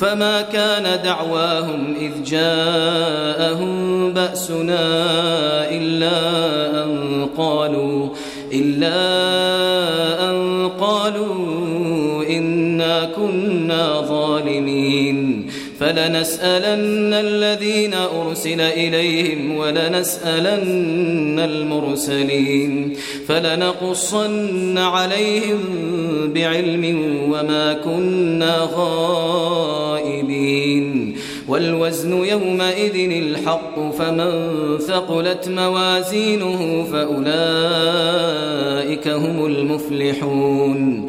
فما كان دعواهم إذ جاءهم بأسنا إلا أن قالوا إلا أن فلنسألن الذين أرسل إليهم ولنسألن المرسلين فلنقصن عليهم بعلم وما كنا غائبين والوزن يومئذ الحق فمن ثقلت موازينه فأولئك هم المفلحون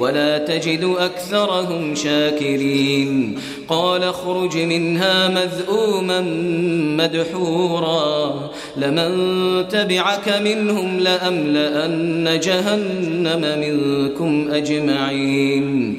ولا تجد أكثرهم شاكرين. قال اخرج منها مذءوما مدحورا. لمن تبعك منهم لأملأن جهنم منكم أجمعين.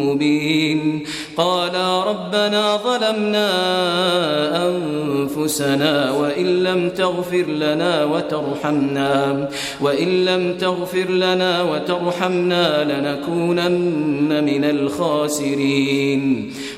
مبين. قالا ربنا ظلمنا أنفسنا وإن لم تغفر لنا وترحمنا وإن لم تغفر لنا وترحمنا لنكونن من الخاسرين.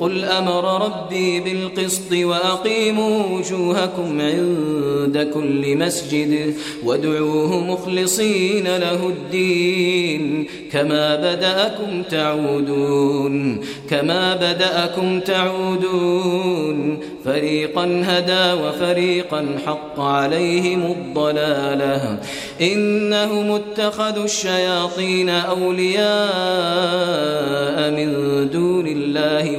قل أمر ربي بالقسط وأقيموا وجوهكم عند كل مسجد وادعوه مخلصين له الدين كما بدأكم تعودون كما بدأكم تعودون فريقا هدى وفريقا حق عليهم الضلاله انهم اتخذوا الشياطين اولياء من دون الله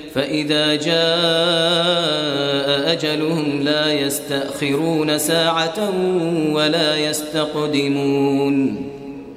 فإذا جاء أجلهم لا يستأخرون ساعة ولا يستقدمون.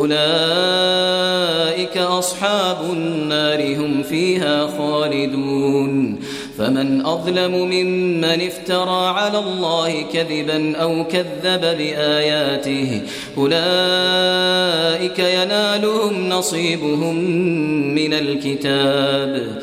أولئك أصحاب النار هم فيها خالدون. فمن أظلم ممن افترى على الله كذبا أو كذب بآياته أولئك ينالهم نصيبهم من الكتاب.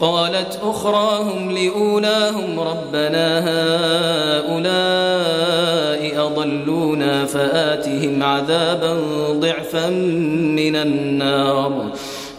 قالت أخراهم لأولاهم ربنا هؤلاء أضلونا فآتهم عذابا ضعفا من النار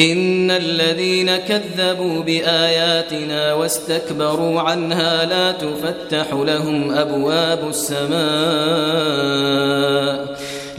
إن الذين كذبوا بآياتنا واستكبروا عنها لا تفتح لهم أبواب السماء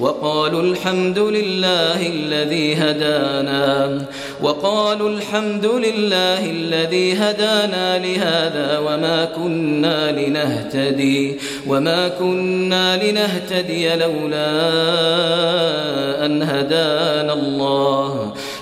وقالوا الحمد لله الذي هدانا وقالوا الحمد لله الذي هدانا لهذا وما كنا لنهتدي وما كنا لنهتدي لولا أن هدانا الله.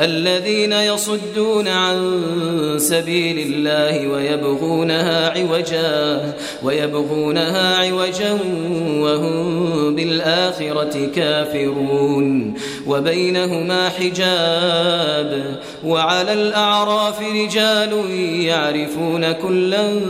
الذين يصدون عن سبيل الله ويبغونها عوجا ويبغونها عوجا وهم بالآخرة كافرون. وبينهما حجاب وعلى الأعراف رجال يعرفون كلا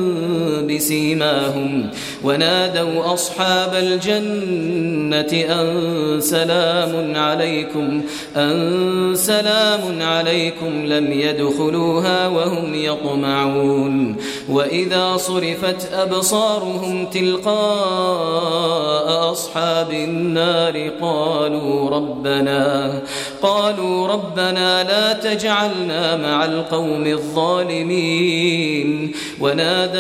بسيماهم. ونادوا أصحاب الجنة أن سلام عليكم أن سلام عليكم لم يدخلوها وهم يطمعون. وإذا صرفت أبصارهم تلقاء أصحاب النار قالوا ربنا قالوا ربنا لا تجعلنا مع القوم الظالمين. ونادى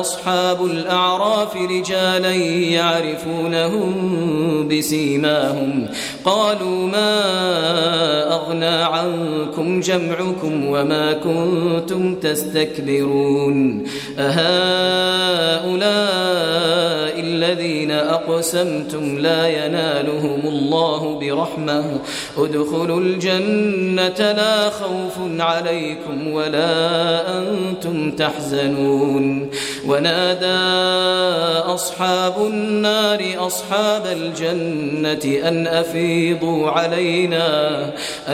أصحاب الأعراف رجالا يعرفونهم بسيماهم قالوا ما أغنى عنكم جمعكم وما كنتم تستكبرون أهؤلاء الذين أقسمتم لا ينالهم الله برحمة ادخلوا الجنة لا خوف عليكم ولا أنتم تحزنون ونادى أصحاب النار أصحاب الجنة أن أفيضوا علينا أن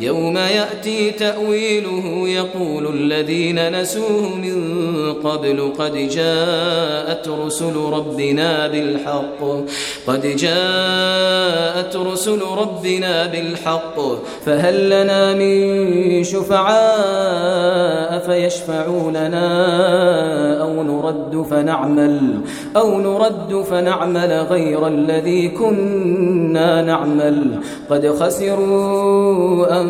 يوم يأتي تأويله يقول الذين نسوه من قبل قد جاءت رسل ربنا بالحق. قد جاءت رسل ربنا بالحق. فهل لنا من شفعاء فيشفعوا لنا أو نرد فنعمل أو نرد فنعمل غير الذي كنا نعمل؟ قد خسروا أن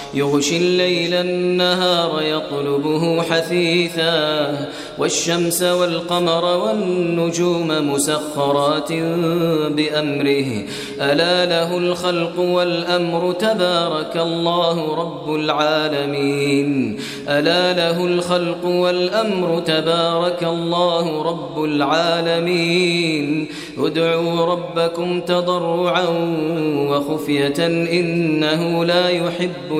يغشي الليل النهار يطلبه حثيثا والشمس والقمر والنجوم مسخرات بأمره. ألا له الخلق والأمر تبارك الله رب العالمين. ألا له الخلق والأمر تبارك الله رب العالمين. ادعوا ربكم تضرعا وخفية إنه لا يحب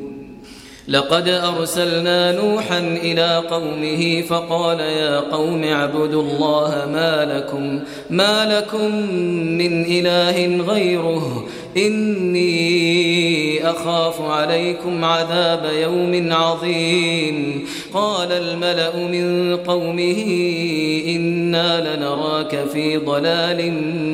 لقد أرسلنا نوحا إلى قومه فقال يا قوم اعبدوا الله ما لكم ما لكم من إله غيره. إني أخاف عليكم عذاب يوم عظيم. قال الملأ من قومه إنا لنراك في ضلال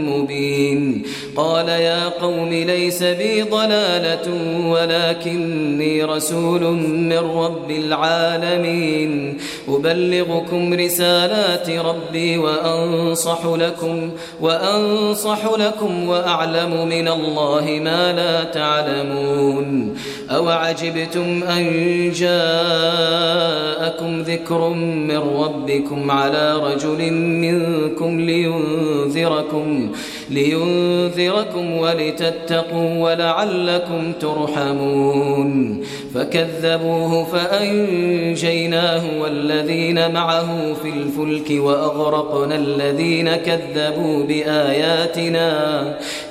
مبين. قال يا قوم ليس بي ضلالة ولكني رسول من رب العالمين. أبلغكم رسالات ربي وأنصح لكم وأنصح لكم وأعلم من الله ما لا تعلمون. أو عجبتم أن جاءكم ذكر من ربكم على رجل منكم لينذركم لينذركم ولتتقوا ولعلكم ترحمون. فكذبوه فأنجيناه والذين معه في الفلك وأغرقنا الذين كذبوا بآياتنا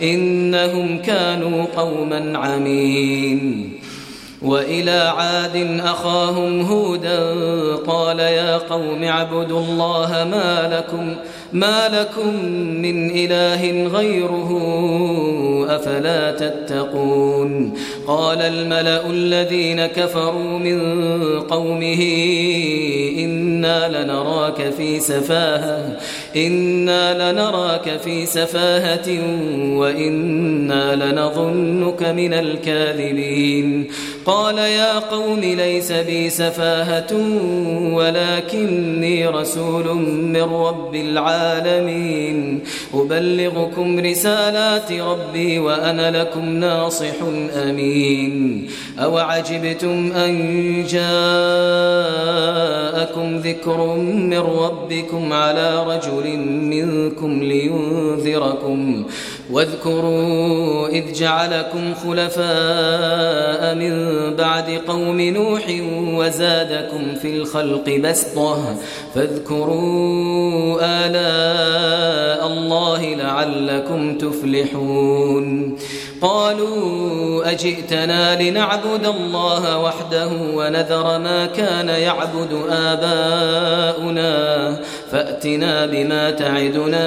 إنهم كانوا قوما عمين. وإلى عاد أخاهم هودا قال يا قوم اعبدوا الله ما لكم ما لكم من إله غيره أفلا تتقون قال الملأ الذين كفروا من قومه إنا لنراك في سفاهة إنا لنراك في سفاهة وإنا لنظنك من الكاذبين. قال يا قوم ليس بي سفاهة ولكني رسول من رب العالمين. أبلغكم رسالات ربي وأنا لكم ناصح أمين. أوعجبتم أن جاءكم ذكر من ربكم على رجل منكم لينذركم. واذكروا إذ جعلكم خلفاء من بعد قوم نوح وزادكم في الخلق بسطة. فاذكروا آلاء الله لعلكم تفلحون. قالوا أجئتنا لنعبد الله وحده ونذر ما كان يعبد آباؤنا فأتنا بما تعدنا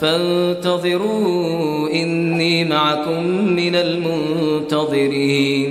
فانتظروا إني معكم من المنتظرين.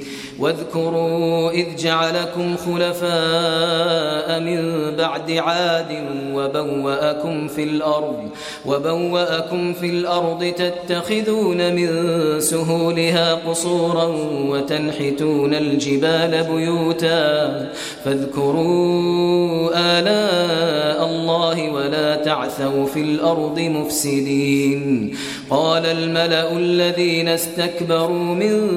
واذكروا إذ جعلكم خلفاء من بعد عاد وبوأكم في الأرض وبوأكم في الأرض تتخذون من سهولها قصورا وتنحتون الجبال بيوتا. فاذكروا آلاء الله ولا تعثوا في الأرض مفسدين. قال الملأ الذين استكبروا من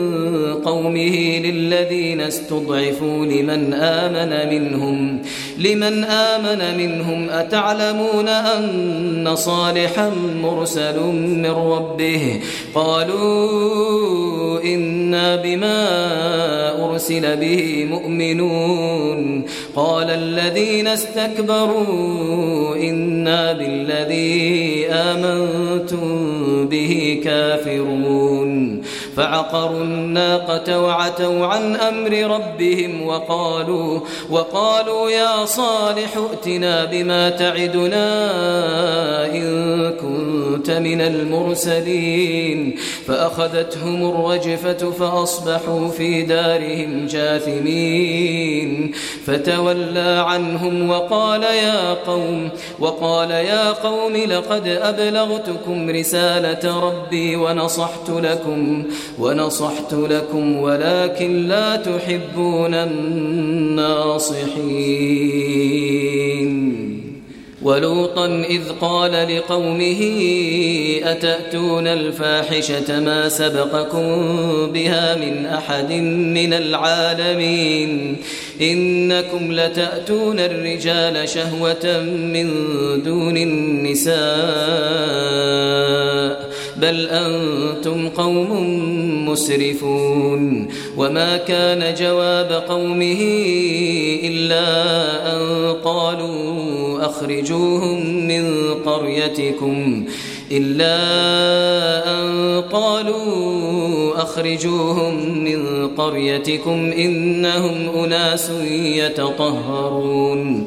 قومه للذين استضعفوا لمن آمن منهم لمن آمن منهم أتعلمون أن صالحا مرسل من ربه؟ قالوا إنا بما أرسل به مؤمنون. قال الذين استكبروا إنا بالذي آمنتم به كافرون. فعقروا الناقة وعتوا عن أمر ربهم وقالوا وقالوا يا صالح ائتنا بما تعدنا إن كنت من المرسلين فأخذتهم الرجفة فأصبحوا في دارهم جاثمين فتولى عنهم وقال يا قوم وقال يا قوم لقد أبلغتكم رسالة ربي ونصحت لكم ونصحت لكم ولكن لا تحبون الناصحين. ولوطا إذ قال لقومه أتأتون الفاحشة ما سبقكم بها من أحد من العالمين؟ إنكم لتأتون الرجال شهوة من دون النساء. بل أنتم قوم مسرفون وما كان جواب قومه إلا أن قالوا أخرجوهم من قريتكم إلا أن قالوا أخرجوهم من قريتكم إنهم أناس يتطهرون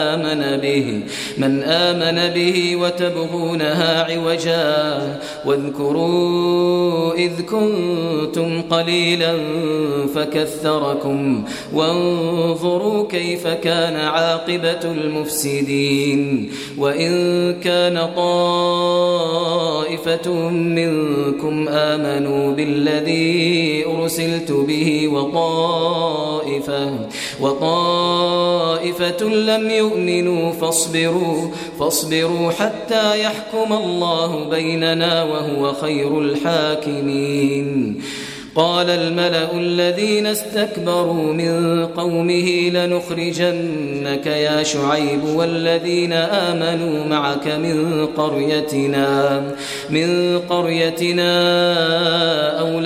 به من آمن به وتبغونها عوجا. واذكروا إذ كنتم قليلا فكثركم وانظروا كيف كان عاقبة المفسدين. وإن كان طائفة منكم آمنوا بالذي أرسلت به وطائفة وطائفة لم يؤمنوا فاصبروا فاصبروا حتى يحكم الله بيننا وهو خير الحاكمين. قال الملأ الذين استكبروا من قومه لنخرجنك يا شعيب والذين آمنوا معك من قريتنا من قريتنا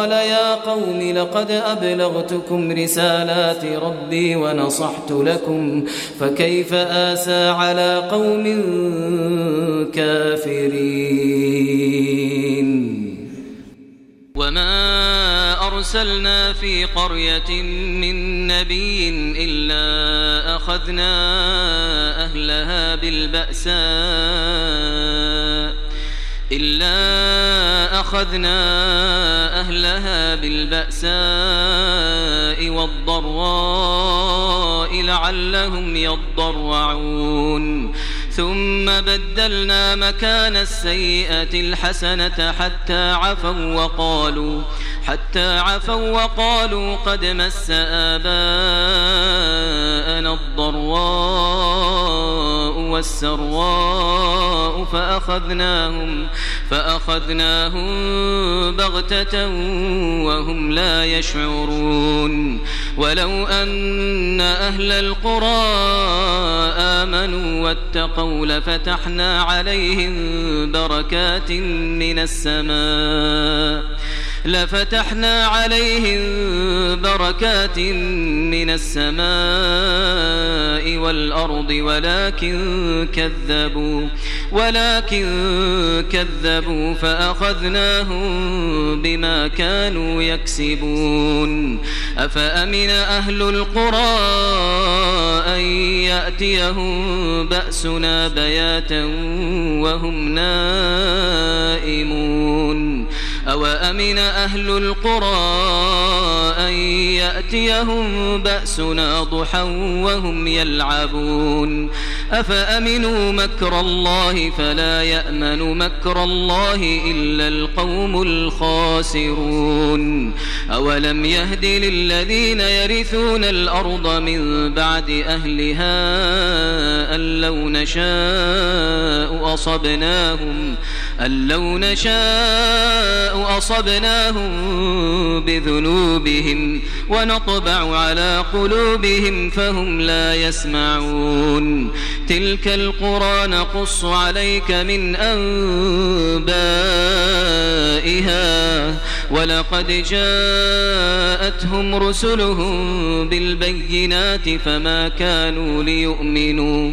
قال يا قوم لقد أبلغتكم رسالات ربي ونصحت لكم فكيف آسى على قوم كافرين؟ وما أرسلنا في قرية من نبي إلا أخذنا أهلها بالبأساء إلا أخذنا أهلها بالبأساء والضراء لعلهم يضرعون. ثم بدلنا مكان السيئة الحسنة حتى عفوا وقالوا حتى عفوا وقالوا قد مس آباءنا الضراء والسراء فأخذناهم فأخذناهم بغتة وهم لا يشعرون ولو أن أهل القرى آمنوا واتقوا لفتحنا عليهم بركات من السماء لفتحنا عليهم بركات من السماء والأرض ولكن كذبوا ولكن كذبوا فأخذناهم بما كانوا يكسبون. أفأمن أهل القرى أن يأتيهم بأسنا بياتا وهم نائمون؟ أوأمن أهل القرى أن يأتيهم بأسنا ضحى وهم يلعبون أفأمنوا مكر الله فلا يأمن مكر الله إلا القوم الخاسرون أولم يهد للذين يرثون الأرض من بعد أهلها أن لو نشاء أصبناهم أن لو نشاء أصبناهم بذنوبهم ونطبع على قلوبهم فهم لا يسمعون. تلك القرى نقص عليك من أنبائها. ولقد جاءتهم رسلهم بالبينات فما كانوا ليؤمنوا.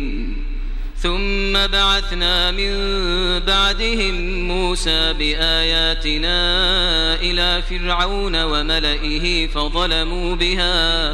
ثم بعثنا من بعدهم موسى بآياتنا إلى فرعون وملئه فظلموا بها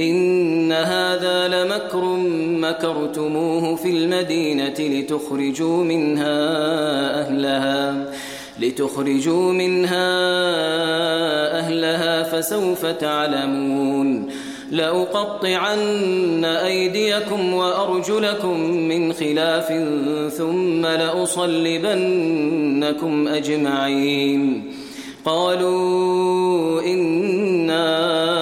إن هذا لمكر مكرتموه في المدينة لتخرجوا منها أهلها لتخرجوا منها أهلها فسوف تعلمون. لأقطعن أيديكم وأرجلكم من خلاف ثم لأصلبنكم أجمعين. قالوا إنا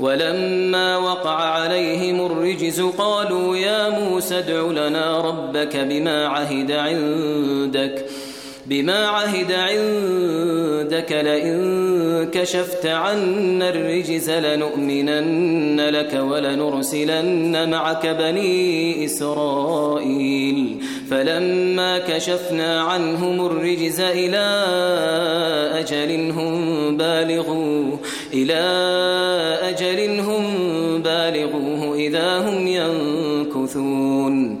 ولما وقع عليهم الرجز قالوا يا موسى ادع لنا ربك بما عهد عندك بما عهد عندك لئن كشفت عنا الرجز لنؤمنن لك ولنرسلن معك بني إسرائيل فلما كشفنا عنهم الرجز إلى أجل هم بالغوا إلى أجل هم بالغوه إذا هم ينكثون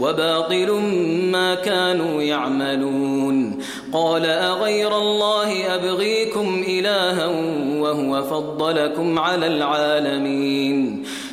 وباطل ما كانوا يعملون. قال أغير الله أبغيكم إلها وهو فضلكم على العالمين.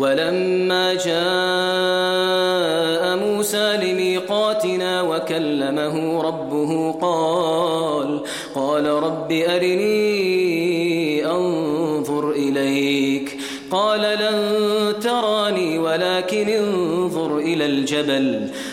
ولما جاء موسى لميقاتنا وكلمه ربه قال قال رب أرني أنظر إليك. قال لن تراني ولكن انظر إلى الجبل.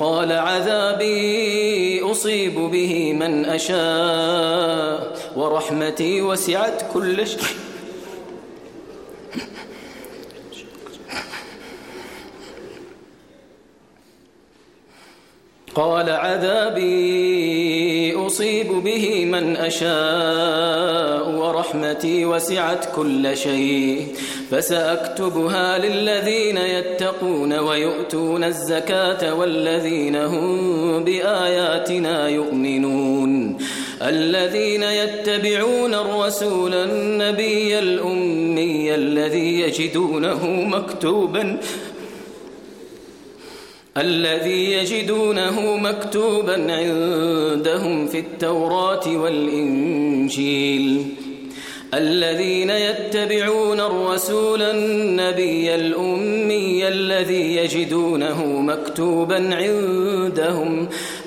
قال عذابي أصيب به من أشاء ورحمتي وسعت كل شيء. قال عذابي أصيب به من أشاء ورحمتي وسعت كل شيء فسأكتبها للذين يتقون ويؤتون الزكاة والذين هم بآياتنا يؤمنون الذين يتبعون الرسول النبي الأمي الذي يجدونه مكتوبا الذي يجدونه مكتوبا عندهم في التوراة والإنجيل. الذين يتبعون الرسول النبي الأمي الذي يجدونه مكتوبا عندهم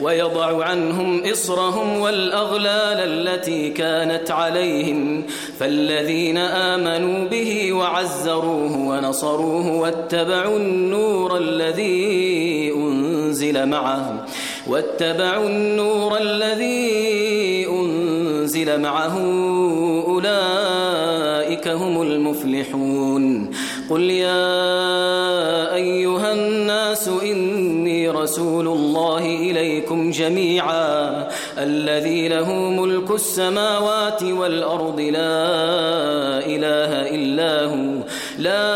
ويضع عنهم إصرهم والأغلال التي كانت عليهم فالذين آمنوا به وعزروه ونصروه واتبعوا النور الذي أنزل معه واتبعوا النور الذي أنزل معه أولئك هم المفلحون. قل يا أيها الناس إني رسول الله إليكم جميعا الذي له ملك السماوات والأرض لا إله إلا هو لا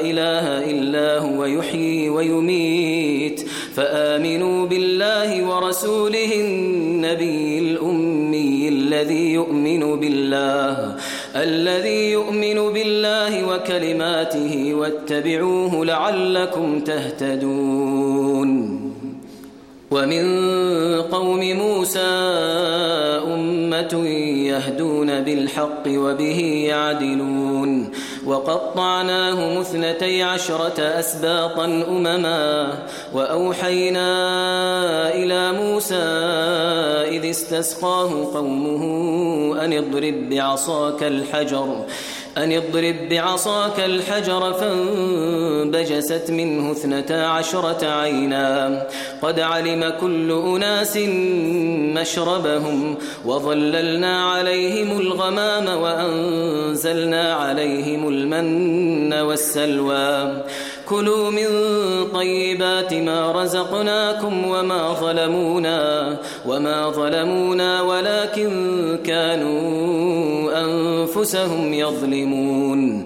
إله إلا هو يحيي ويميت. فآمنوا بالله ورسوله النبي الأمي الذي يؤمن بالله. الذي يؤمن بالله وكلماته واتبعوه لعلكم تهتدون. ومن قوم موسى أمة يهدون بالحق وبه يعدلون. وقطعناهم اثنتي عشرة أسباطا أمما وأوحينا إلى موسى إذ استسقاه قومه أن اضرب بعصاك الحجر أن اضرب بعصاك الحجر فانبجست منه اثنتا عشرة عينا. قد علم كل أناس مشربهم وظللنا عليهم الغمام وأنزلنا عليهم المن والسلوى. كلوا من طيبات ما رزقناكم وما ظلمونا وما ظلمونا ولكن كانوا أنفسهم يظلمون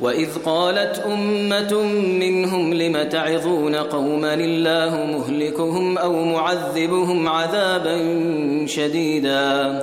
وإذ قالت أمة منهم لم تعظون قوما الله مهلكهم أو معذبهم عذابا شديدا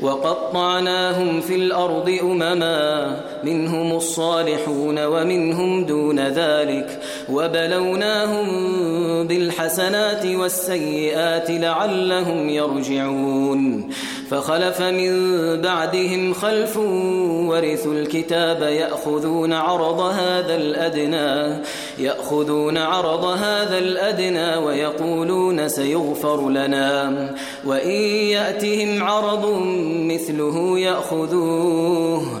وقطعناهم في الأرض أمما منهم الصالحون ومنهم دون ذلك. وبلوناهم بالحسنات والسيئات لعلهم يرجعون. فخلف من بعدهم خلف ورثوا الكتاب يأخذون عرض هذا الأدنى يأخذون عرض هذا الأدنى ويقولون سيغفر لنا. وإن يأتهم عرض مثله يأخذوه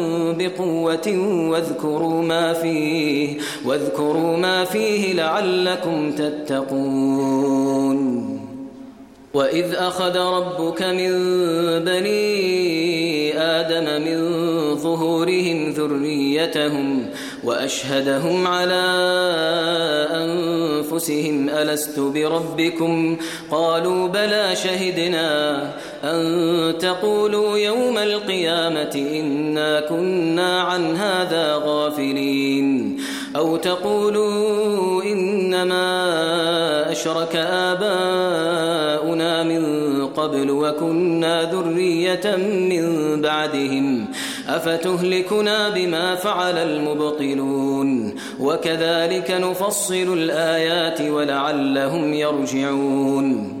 بقوة واذكروا ما فيه واذكروا ما فيه لعلكم تتقون. وإذ أخذ ربك من بني آدم من ظهورهم ذريتهم وأشهدهم على أنفسهم ألست بربكم؟ قالوا بلى شهدنا أن تقولوا يوم القيامة إنا كنا عن هذا غافلين. أو تقولوا إنما أشرك آباؤنا من قبل وكنا ذرية من بعدهم. أفتهلكنا بما فعل المبطلون وكذلك نفصل الآيات ولعلهم يرجعون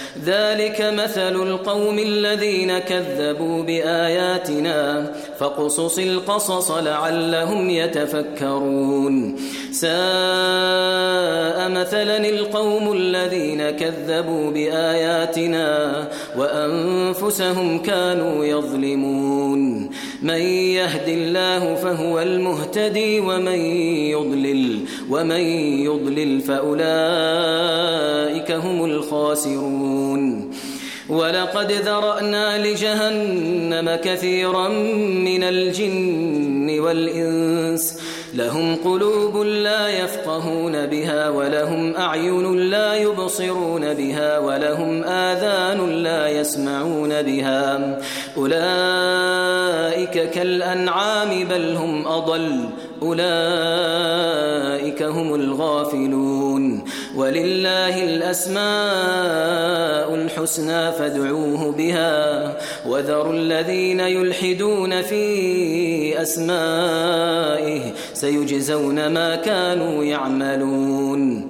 ذلك مثل القوم الذين كذبوا بآياتنا فاقصص القصص لعلهم يتفكرون. ساء مثلا القوم الذين كذبوا بآياتنا وأنفسهم كانوا يظلمون. من يهد الله فهو المهتدي ومن يضلل ومن يضلل فأولئك هم الخاسرون. ولقد ذرأنا لجهنم كثيرا من الجن والإنس لهم قلوب لا يفقهون بها ولهم أعين لا يبصرون بها ولهم آذان لا يسمعون بها. أولئك كالأنعام بل هم أضل. أولئك هم الغافلون. ولله الأسماء الحسنى فادعوه بها. وذروا الذين يلحدون في أسمائه سيجزون ما كانوا يعملون.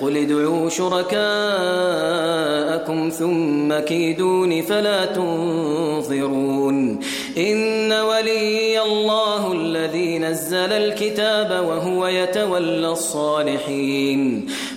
قل ادعوا شركاءكم ثم كيدون فلا تنظرون إن ولي الله الذي نزل الكتاب وهو يتولى الصالحين